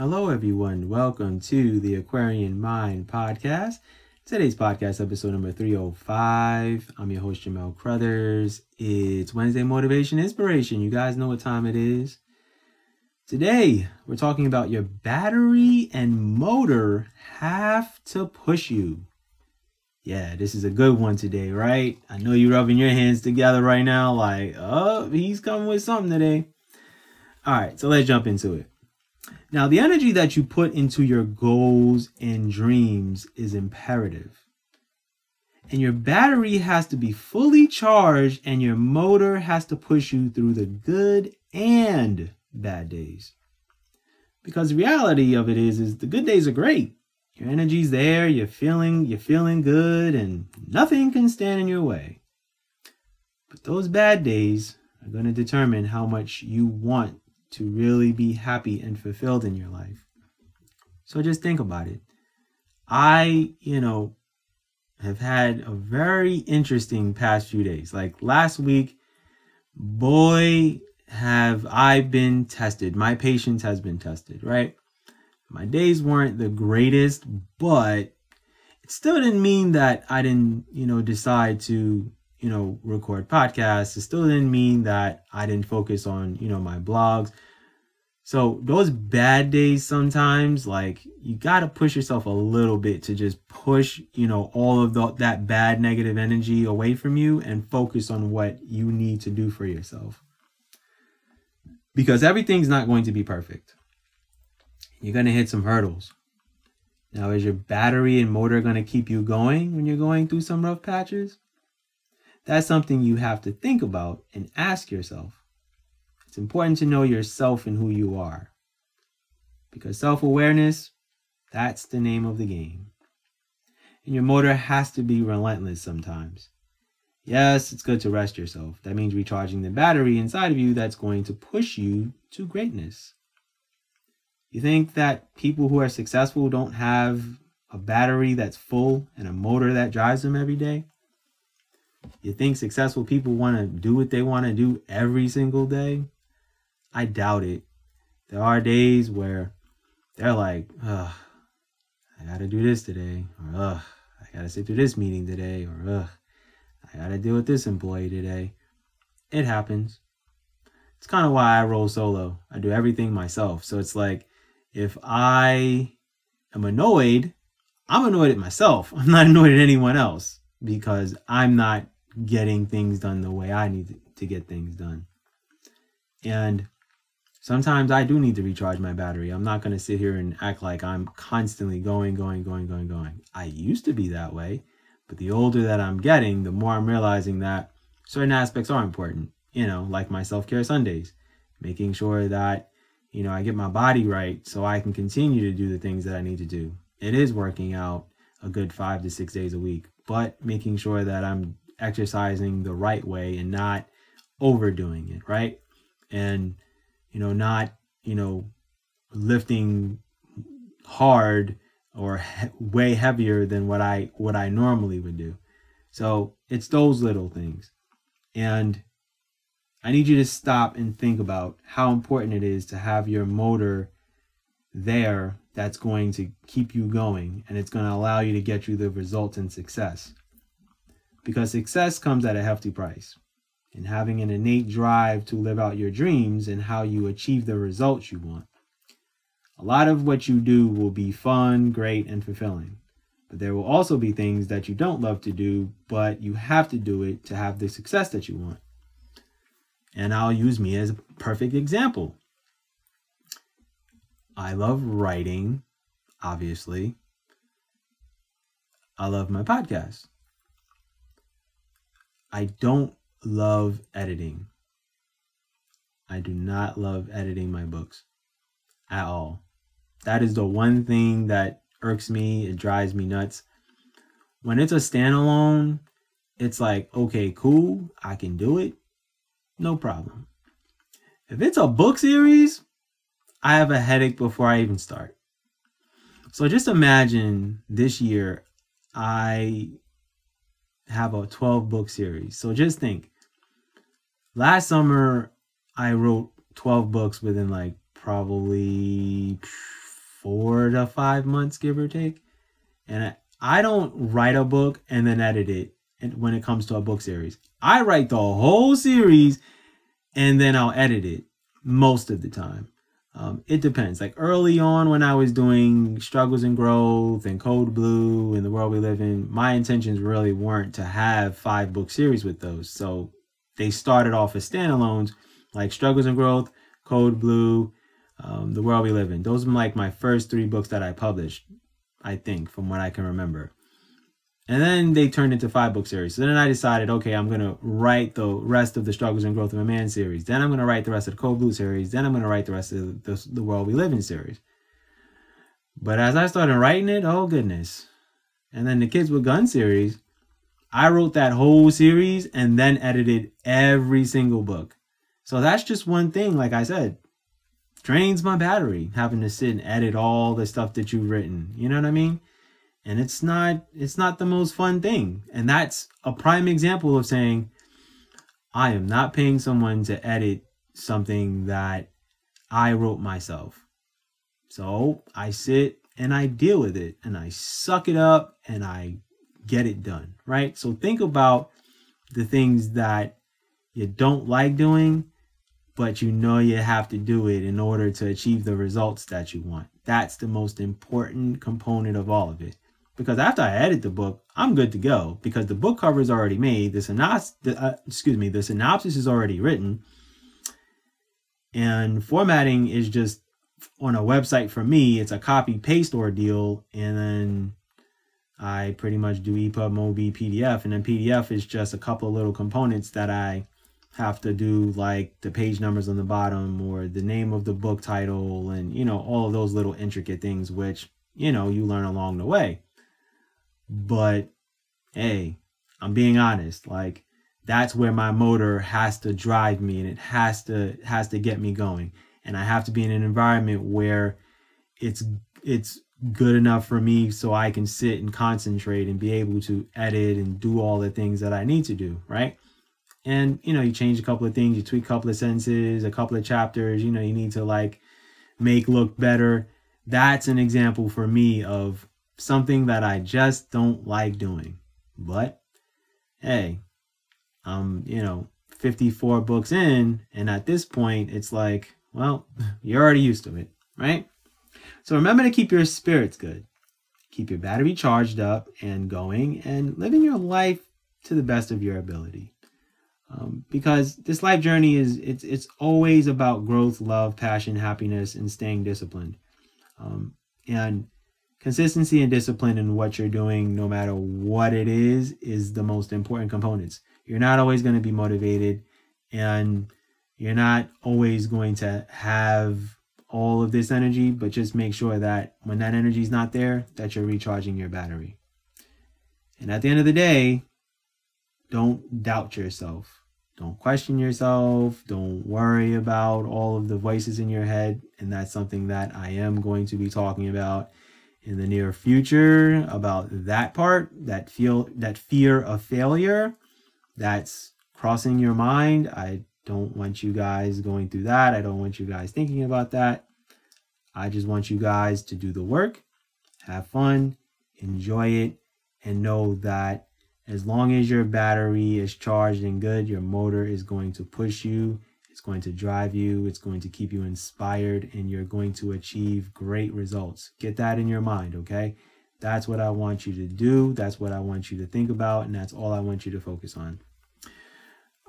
Hello, everyone. Welcome to the Aquarian Mind podcast. Today's podcast, episode number 305. I'm your host, Jamell Crouthers. It's Wednesday Motivation Inspiration. You guys know what time it is. Today, we're talking about your battery and motor have to push you. Yeah, this is a good one today, right? I know you're rubbing your hands together right now, like, oh, he's coming with something today. All right, so let's jump into it. Now, the energy that you put into your goals and dreams is imperative. And your battery has to be fully charged, and your motor has to push you through the good and bad days. Because the reality of it is, is the good days are great. Your energy's there, you're feeling, you're feeling good, and nothing can stand in your way. But those bad days are going to determine how much you want to really be happy and fulfilled in your life. So just think about it. I, you know, have had a very interesting past few days. Like last week, boy, have I been tested. My patience has been tested, right? My days weren't the greatest, but it still didn't mean that I didn't, you know, decide to you know, record podcasts. It still didn't mean that I didn't focus on, you know, my blogs. So those bad days sometimes, like you got to push yourself a little bit to just push, you know, all of the, that bad negative energy away from you and focus on what you need to do for yourself. Because everything's not going to be perfect. You're going to hit some hurdles. Now, is your battery and motor going to keep you going when you're going through some rough patches? That's something you have to think about and ask yourself. It's important to know yourself and who you are. Because self awareness, that's the name of the game. And your motor has to be relentless sometimes. Yes, it's good to rest yourself. That means recharging the battery inside of you that's going to push you to greatness. You think that people who are successful don't have a battery that's full and a motor that drives them every day? You think successful people want to do what they want to do every single day? I doubt it. There are days where they're like, ugh, I gotta do this today, or ugh, I gotta sit through this meeting today, or ugh, I gotta deal with this employee today. It happens. It's kind of why I roll solo. I do everything myself. So it's like, if I am annoyed, I'm annoyed at myself. I'm not annoyed at anyone else because I'm not getting things done the way I need to get things done. And sometimes I do need to recharge my battery. I'm not going to sit here and act like I'm constantly going, going, going, going, going. I used to be that way, but the older that I'm getting, the more I'm realizing that certain aspects are important, you know, like my self care Sundays, making sure that, you know, I get my body right so I can continue to do the things that I need to do. It is working out a good five to six days a week, but making sure that I'm exercising the right way and not overdoing it, right? And, you know, not, you know, lifting hard or he- way heavier than what I what I normally would do. So, it's those little things. And I need you to stop and think about how important it is to have your motor there that's going to keep you going and it's going to allow you to get you the results and success. Because success comes at a hefty price. And having an innate drive to live out your dreams and how you achieve the results you want. A lot of what you do will be fun, great, and fulfilling. But there will also be things that you don't love to do, but you have to do it to have the success that you want. And I'll use me as a perfect example. I love writing, obviously. I love my podcast. I don't love editing. I do not love editing my books at all. That is the one thing that irks me. It drives me nuts. When it's a standalone, it's like, okay, cool, I can do it. No problem. If it's a book series, I have a headache before I even start. So just imagine this year I have a 12 book series. So just think last summer I wrote 12 books within like probably four to five months, give or take. And I, I don't write a book and then edit it when it comes to a book series. I write the whole series and then I'll edit it most of the time. Um, it depends. Like early on when I was doing Struggles and Growth and Code Blue and the world we live in, my intentions really weren't to have five book series with those. So they started off as standalones like Struggles and Growth, Code Blue, um, The World We Live In. Those are like my first three books that I published, I think, from what I can remember. And then they turned into five book series. So then I decided, okay, I'm going to write the rest of the Struggles and Growth of a Man series. Then I'm going to write the rest of the Code Blue series. Then I'm going to write the rest of the, the World We Live in series. But as I started writing it, oh goodness. And then the Kids with Guns series, I wrote that whole series and then edited every single book. So that's just one thing, like I said, drains my battery having to sit and edit all the stuff that you've written. You know what I mean? And it's not it's not the most fun thing. And that's a prime example of saying i am not paying someone to edit something that i wrote myself. So i sit and i deal with it and i suck it up and i get it done right? So think about the things that you don't like doing but you know you have to do it in order to achieve the results that you want. That's the most important component of all of it because after I edit the book, I'm good to go because the book cover is already made. The synopsis, uh, excuse me, the synopsis is already written, and formatting is just on a website for me. It's a copy paste ordeal, and then I pretty much do EPUB, MOBI, PDF, and then PDF is just a couple of little components that I have to do, like the page numbers on the bottom or the name of the book title, and you know all of those little intricate things, which you know you learn along the way. But hey, I'm being honest. Like that's where my motor has to drive me and it has to has to get me going. And I have to be in an environment where it's it's good enough for me so I can sit and concentrate and be able to edit and do all the things that I need to do, right? And you know, you change a couple of things, you tweak a couple of sentences, a couple of chapters, you know, you need to like make look better. That's an example for me of something that I just don't like doing. But hey, I'm, you know, 54 books in, and at this point, it's like, well, you're already used to it, right? So remember to keep your spirits good, keep your battery charged up and going, and living your life to the best of your ability. Um, because this life journey is it's it's always about growth, love, passion, happiness, and staying disciplined. Um, and consistency and discipline in what you're doing, no matter what it is, is the most important components. You're not always going to be motivated and you're not always going to have all of this energy, but just make sure that when that energy is not there, that you're recharging your battery. And at the end of the day, don't doubt yourself. Don't question yourself. Don't worry about all of the voices in your head. And that's something that I am going to be talking about in the near future about that part, that feel that fear of failure that's crossing your mind. I don't want you guys going through that. I don't want you guys thinking about that. I just want you guys to do the work, have fun, enjoy it, and know that as long as your battery is charged and good, your motor is going to push you it's going to drive you, it's going to keep you inspired, and you're going to achieve great results. Get that in your mind, okay? That's what I want you to do. That's what I want you to think about, and that's all I want you to focus on.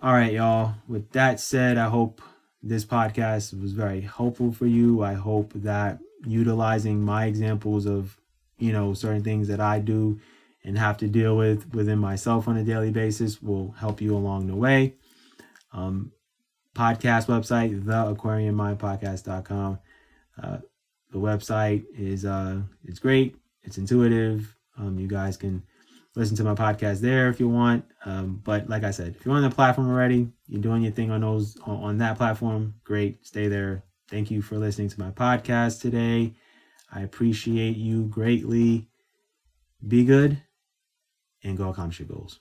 All right, y'all. With that said, I hope this podcast was very helpful for you. I hope that utilizing my examples of, you know, certain things that I do and have to deal with within myself on a daily basis will help you along the way. Um, podcast website, theaquarianmindpodcast.com. Uh, the website is uh, it's great. It's intuitive. Um, you guys can listen to my podcast there if you want. Um, but like I said, if you're on the platform already, you're doing your thing on those on, on that platform, great. Stay there. Thank you for listening to my podcast today. I appreciate you greatly. Be good and go accomplish your goals.